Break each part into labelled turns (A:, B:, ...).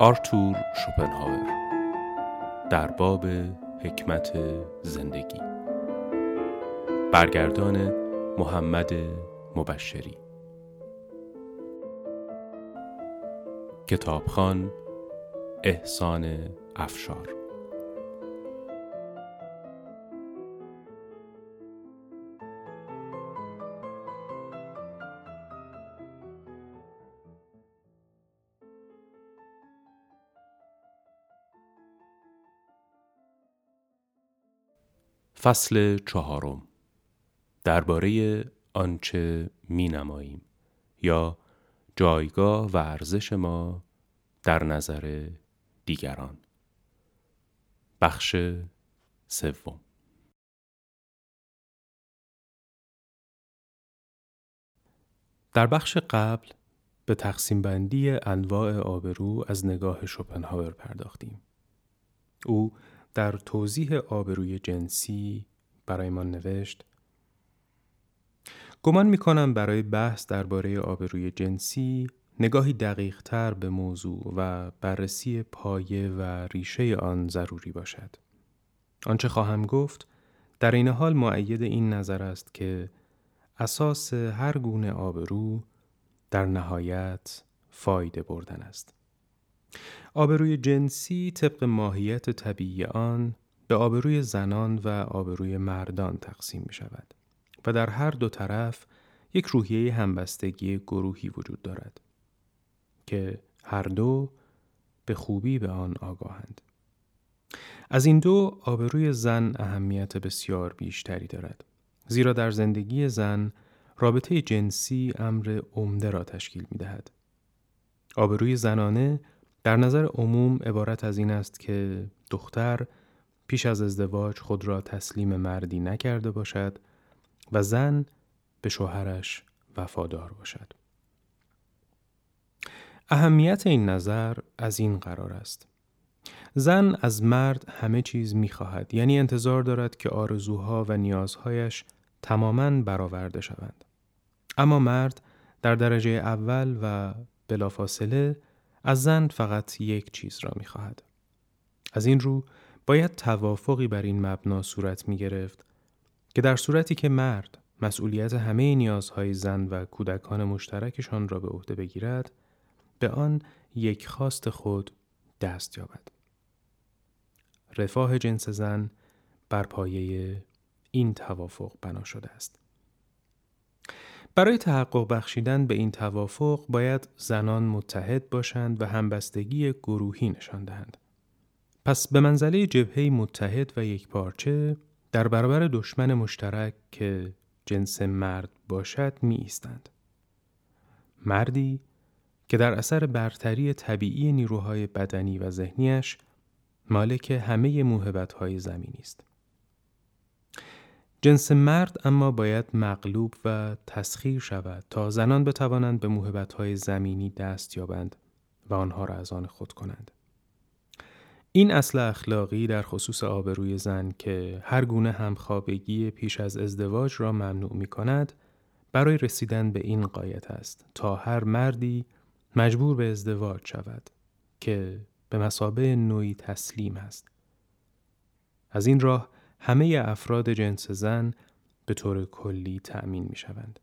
A: آرتور شوپنهاور در باب حکمت زندگی. برگردان محمد مبشری. کتابخان احسان افشار. فصل چهارم. درباره آنچه می نماییم یا جایگاه و ارزش ما در نظر دیگران. بخش سوم. در بخش قبل به تقسیم بندی انواع آبرو از نگاه شوپنهاور پرداختیم. او در توضیح آبروی جنسی برای ما نوشت گمان می کنم برای بحث درباره آبروی جنسی نگاهی دقیق تر به موضوع و بررسی پایه و ریشه آن ضروری باشد. آنچه خواهم گفت در این حال معید این نظر است که اساس هر گونه آبرو در نهایت فایده بردن است. آبروی جنسی طبق ماهیت طبیعی آن به آبروی زنان و آبروی مردان تقسیم می شود و در هر دو طرف یک روحیه همبستگی گروهی وجود دارد که هر دو به خوبی به آن آگاهند. از این دو آبروی زن اهمیت بسیار بیشتری دارد زیرا در زندگی زن رابطه جنسی امر عمده را تشکیل می دهد. آبروی زنانه در نظر عموم عبارت از این است که دختر پیش از ازدواج خود را تسلیم مردی نکرده باشد و زن به شوهرش وفادار باشد. اهمیت این نظر از این قرار است. زن از مرد همه چیز می خواهد یعنی انتظار دارد که آرزوها و نیازهایش تماما برآورده شوند. اما مرد در درجه اول و بلافاصله از زن فقط یک چیز را می خواهد. از این رو باید توافقی بر این مبنا صورت می گرفت که در صورتی که مرد مسئولیت همه نیازهای زن و کودکان مشترکشان را به عهده بگیرد به آن یک خواست خود دست یابد. رفاه جنس زن بر پایه این توافق بنا شده است. برای تحقق بخشیدن به این توافق باید زنان متحد باشند و همبستگی گروهی نشان دهند. پس به منزله جبهه متحد و یک پارچه در برابر دشمن مشترک که جنس مرد باشد می ایستند. مردی که در اثر برتری طبیعی نیروهای بدنی و ذهنیش مالک همه موهبت‌های زمینی است. جنس مرد اما باید مغلوب و تسخیر شود تا زنان بتوانند به موهبت‌های زمینی دست یابند و آنها را از آن خود کنند. این اصل اخلاقی در خصوص آبروی زن که هر گونه همخوابگی پیش از ازدواج را ممنوع می کند برای رسیدن به این قایت است تا هر مردی مجبور به ازدواج شود که به مسابه نوعی تسلیم است. از این راه همه افراد جنس زن به طور کلی تأمین می شوند.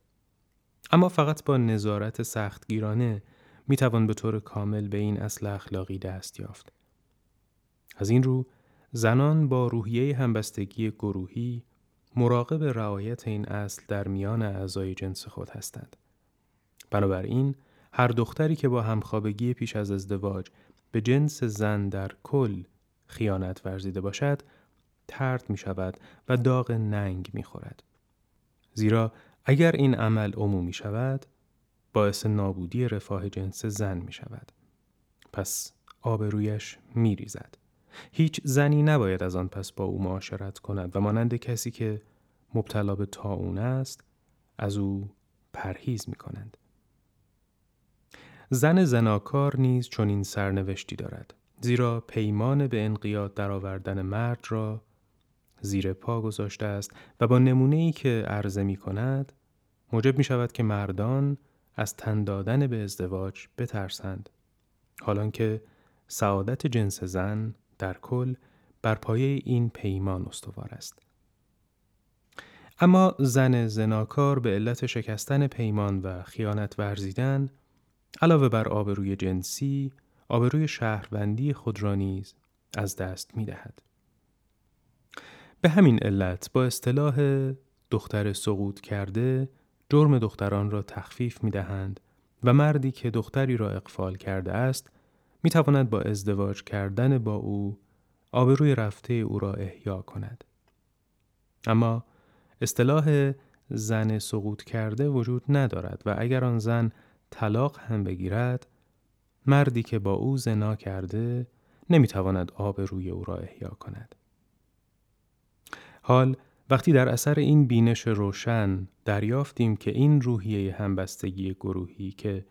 A: اما فقط با نظارت سختگیرانه می توان به طور کامل به این اصل اخلاقی دست یافت. از این رو زنان با روحیه همبستگی گروهی مراقب رعایت این اصل در میان اعضای جنس خود هستند. بنابراین هر دختری که با همخوابگی پیش از ازدواج به جنس زن در کل خیانت ورزیده باشد ترد می شود و داغ ننگ می خورد. زیرا اگر این عمل عمومی شود باعث نابودی رفاه جنس زن می شود. پس آبرویش می ریزد. هیچ زنی نباید از آن پس با او معاشرت کند و مانند کسی که مبتلا به تاون است از او پرهیز می کنند. زن زناکار نیز چنین سرنوشتی دارد زیرا پیمان به انقیاد درآوردن مرد را زیر پا گذاشته است و با نمونه ای که عرضه می کند موجب می شود که مردان از تن دادن به ازدواج بترسند حالان که سعادت جنس زن در کل بر پایه این پیمان استوار است. اما زن زناکار به علت شکستن پیمان و خیانت ورزیدن علاوه بر آبروی جنسی آبروی شهروندی خود را نیز از دست می دهد. به همین علت با اصطلاح دختر سقوط کرده جرم دختران را تخفیف می دهند و مردی که دختری را اقفال کرده است می تواند با ازدواج کردن با او آبروی رفته او را احیا کند. اما اصطلاح زن سقوط کرده وجود ندارد و اگر آن زن طلاق هم بگیرد مردی که با او زنا کرده نمی‌تواند آب روی او را احیا کند. حال وقتی در اثر این بینش روشن دریافتیم که این روحیه همبستگی گروهی که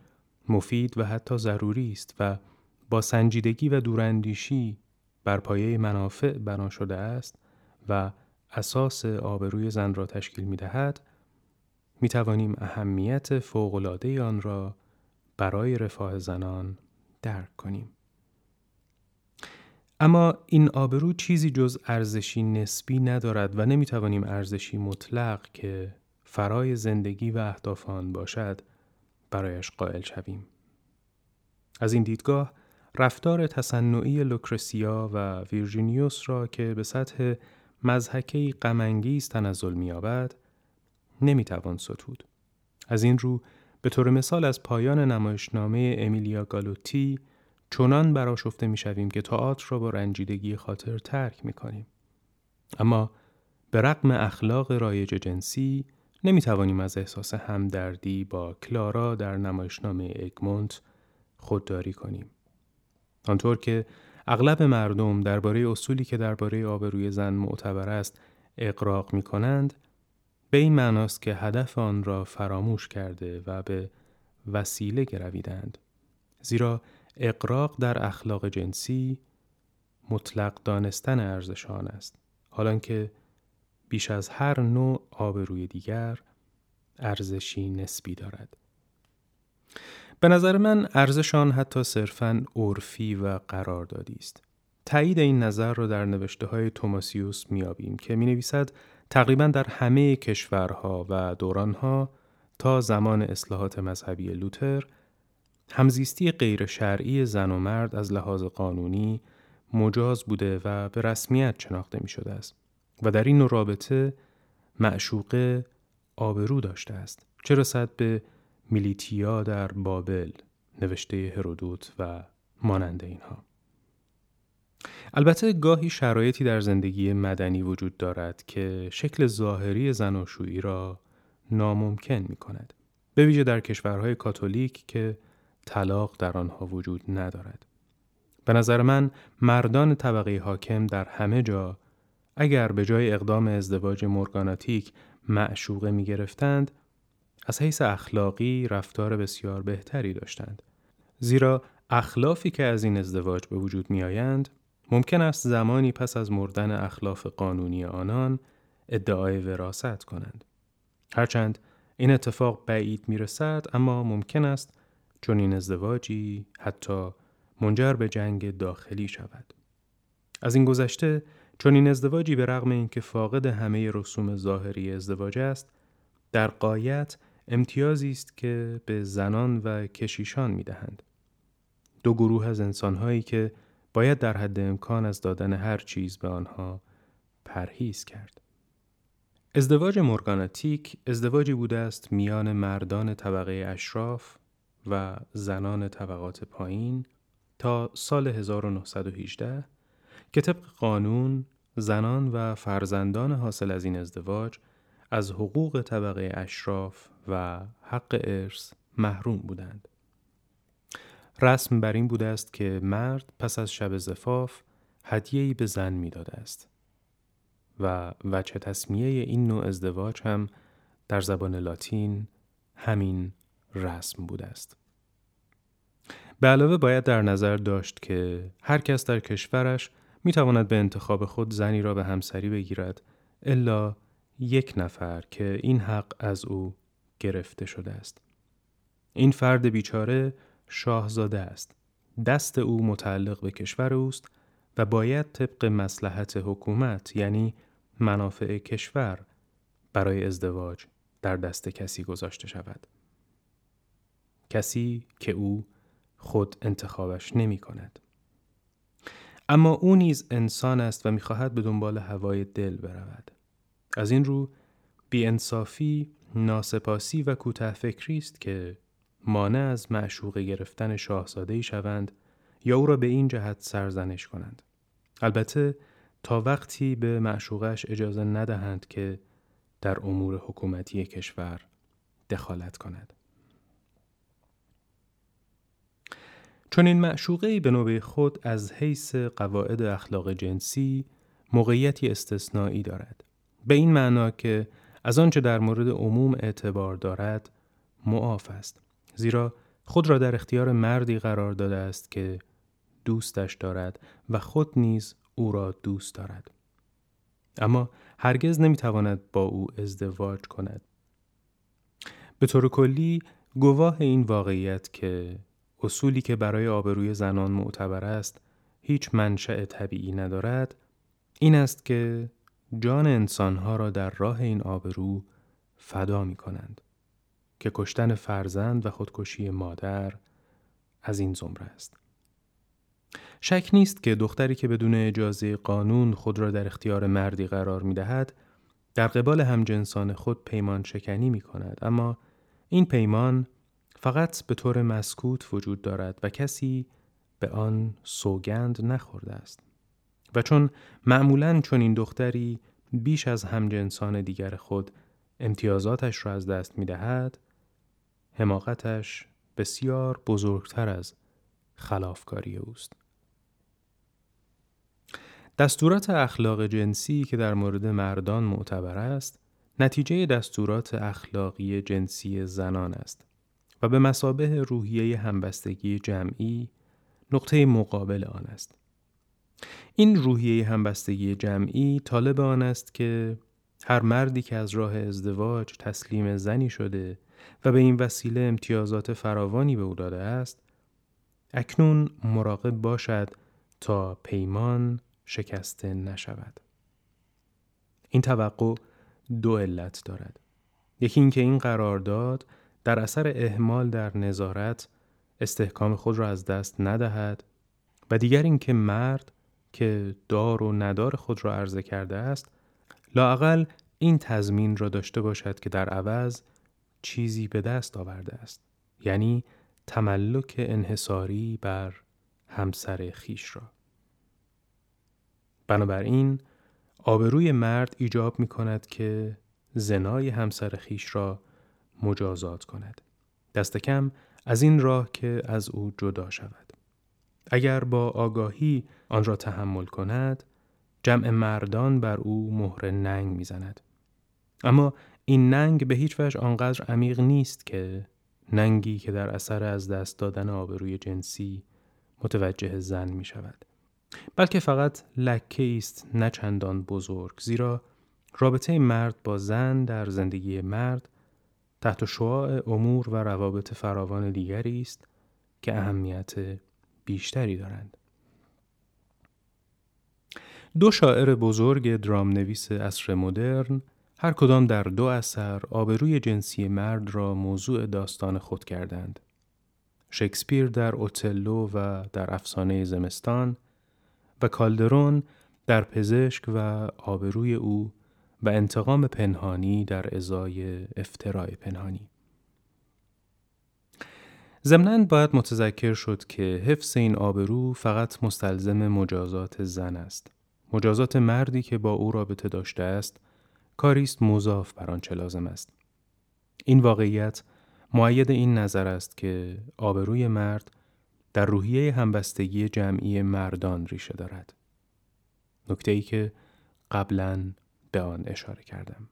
A: مفید و حتی ضروری است و با سنجیدگی و دوراندیشی بر پایه منافع بنا شده است و اساس آبروی زن را تشکیل می دهد می توانیم اهمیت فوقلاده آن را برای رفاه زنان درک کنیم. اما این آبرو چیزی جز ارزشی نسبی ندارد و نمی توانیم ارزشی مطلق که فرای زندگی و اهداف آن باشد برایش قائل شویم. از این دیدگاه رفتار تصنعی لوکرسیا و ویرجینیوس را که به سطح مزحکه غمانگیز تنزل می‌یابد نمی‌توان ستود. از این رو به طور مثال از پایان نمایشنامه امیلیا گالوتی چنان براشفته می‌شویم که تئاتر را با رنجیدگی خاطر ترک می‌کنیم. اما به رغم اخلاق رایج جنسی نمی توانیم از احساس همدردی با کلارا در نمایشنامه اگمونت خودداری کنیم. آنطور که اغلب مردم درباره اصولی که درباره آبروی زن معتبر است اقراق می کنند به این معناست که هدف آن را فراموش کرده و به وسیله گرویدند زیرا اقراق در اخلاق جنسی مطلق دانستن ارزشان است حالا که بیش از هر نوع آبروی دیگر ارزشی نسبی دارد به نظر من ارزشان حتی صرفاً عرفی و قراردادی است. تایید این نظر را در نوشته های توماسیوس میابیم که می نویسد تقریبا در همه کشورها و دورانها تا زمان اصلاحات مذهبی لوتر همزیستی غیر شرعی زن و مرد از لحاظ قانونی مجاز بوده و به رسمیت شناخته می شده است و در این رابطه معشوقه آبرو داشته است چه رسد به میلیتیا در بابل نوشته هرودوت و مانند اینها البته گاهی شرایطی در زندگی مدنی وجود دارد که شکل ظاهری زناشویی را ناممکن می کند. به ویژه در کشورهای کاتولیک که طلاق در آنها وجود ندارد. به نظر من مردان طبقه حاکم در همه جا اگر به جای اقدام ازدواج مرگاناتیک معشوقه می گرفتند از حیث اخلاقی رفتار بسیار بهتری داشتند. زیرا اخلافی که از این ازدواج به وجود می آیند ممکن است زمانی پس از مردن اخلاف قانونی آنان ادعای وراست کنند. هرچند این اتفاق بعید می رسد اما ممکن است چون این ازدواجی حتی منجر به جنگ داخلی شود. از این گذشته چون این ازدواجی به رغم اینکه فاقد همه رسوم ظاهری ازدواج است در قایت امتیازی است که به زنان و کشیشان می دهند. دو گروه از انسانهایی که باید در حد امکان از دادن هر چیز به آنها پرهیز کرد. ازدواج مورگاناتیک ازدواجی بوده است میان مردان طبقه اشراف و زنان طبقات پایین تا سال 1918 که طبق قانون زنان و فرزندان حاصل از این ازدواج از حقوق طبقه اشراف و حق ارث محروم بودند. رسم بر این بوده است که مرد پس از شب زفاف هدیه‌ای به زن می‌داده است و وجه تصمیه این نوع ازدواج هم در زبان لاتین همین رسم بوده است. به علاوه باید در نظر داشت که هر کس در کشورش می تواند به انتخاب خود زنی را به همسری بگیرد الا یک نفر که این حق از او گرفته شده است. این فرد بیچاره شاهزاده است دست او متعلق به کشور اوست و باید طبق مسلحت حکومت یعنی منافع کشور برای ازدواج در دست کسی گذاشته شود. کسی که او خود انتخابش نمی کند. اما او نیز انسان است و می‌خواهد به دنبال هوای دل برود. از این رو بیانصافی، ناسپاسی و کوته فکری است که مانع از معشوق گرفتن شاهزاده شوند یا او را به این جهت سرزنش کنند. البته تا وقتی به معشوقش اجازه ندهند که در امور حکومتی کشور دخالت کند. چون این معشوقه به نوبه خود از حیث قواعد اخلاق جنسی موقعیتی استثنایی دارد. به این معنا که از آنچه در مورد عموم اعتبار دارد معاف است. زیرا خود را در اختیار مردی قرار داده است که دوستش دارد و خود نیز او را دوست دارد. اما هرگز نمی‌تواند با او ازدواج کند. به طور کلی گواه این واقعیت که اصولی که برای آبروی زنان معتبر است هیچ منشأ طبیعی ندارد این است که جان انسانها را در راه این آبرو فدا می کنند که کشتن فرزند و خودکشی مادر از این زمره است. شک نیست که دختری که بدون اجازه قانون خود را در اختیار مردی قرار می دهد در قبال همجنسان خود پیمان شکنی می کند اما این پیمان فقط به طور مسکوت وجود دارد و کسی به آن سوگند نخورده است. و چون معمولا چون این دختری بیش از همجنسان دیگر خود امتیازاتش را از دست می دهد حماقتش بسیار بزرگتر از خلافکاری اوست. دستورات اخلاق جنسی که در مورد مردان معتبر است نتیجه دستورات اخلاقی جنسی زنان است. و به مسابه روحیه همبستگی جمعی نقطه مقابل آن است. این روحیه همبستگی جمعی طالب آن است که هر مردی که از راه ازدواج تسلیم زنی شده و به این وسیله امتیازات فراوانی به او داده است اکنون مراقب باشد تا پیمان شکسته نشود این توقع دو علت دارد یکی اینکه این قرارداد در اثر اهمال در نظارت استحکام خود را از دست ندهد و دیگر اینکه مرد که دار و ندار خود را عرضه کرده است لاقل این تضمین را داشته باشد که در عوض چیزی به دست آورده است یعنی تملک انحصاری بر همسر خیش را. بنابراین آبروی مرد ایجاب می کند که زنای همسر خیش را مجازات کند. دست کم از این راه که از او جدا شود. اگر با آگاهی آن را تحمل کند، جمع مردان بر او مهر ننگ می‌زند. اما این ننگ به هیچ وجه آنقدر عمیق نیست که ننگی که در اثر از دست دادن آبروی جنسی متوجه زن می شود. بلکه فقط لکه است نه چندان بزرگ زیرا رابطه مرد با زن در زندگی مرد تحت شعاع امور و روابط فراوان دیگری است که اهمیت بیشتری دارند. دو شاعر بزرگ درام نویس اصر مدرن هر کدام در دو اثر آبروی جنسی مرد را موضوع داستان خود کردند. شکسپیر در اوتلو و در افسانه زمستان و کالدرون در پزشک و آبروی او و انتقام پنهانی در ازای افترای پنهانی. ضمناً باید متذکر شد که حفظ این آبرو فقط مستلزم مجازات زن است. مجازات مردی که با او رابطه داشته است، کاری است مضاف بر آنچه لازم است. این واقعیت معید این نظر است که آبروی مرد در روحیه همبستگی جمعی مردان ریشه دارد. نکته ای که قبلا به آن اشاره کردم.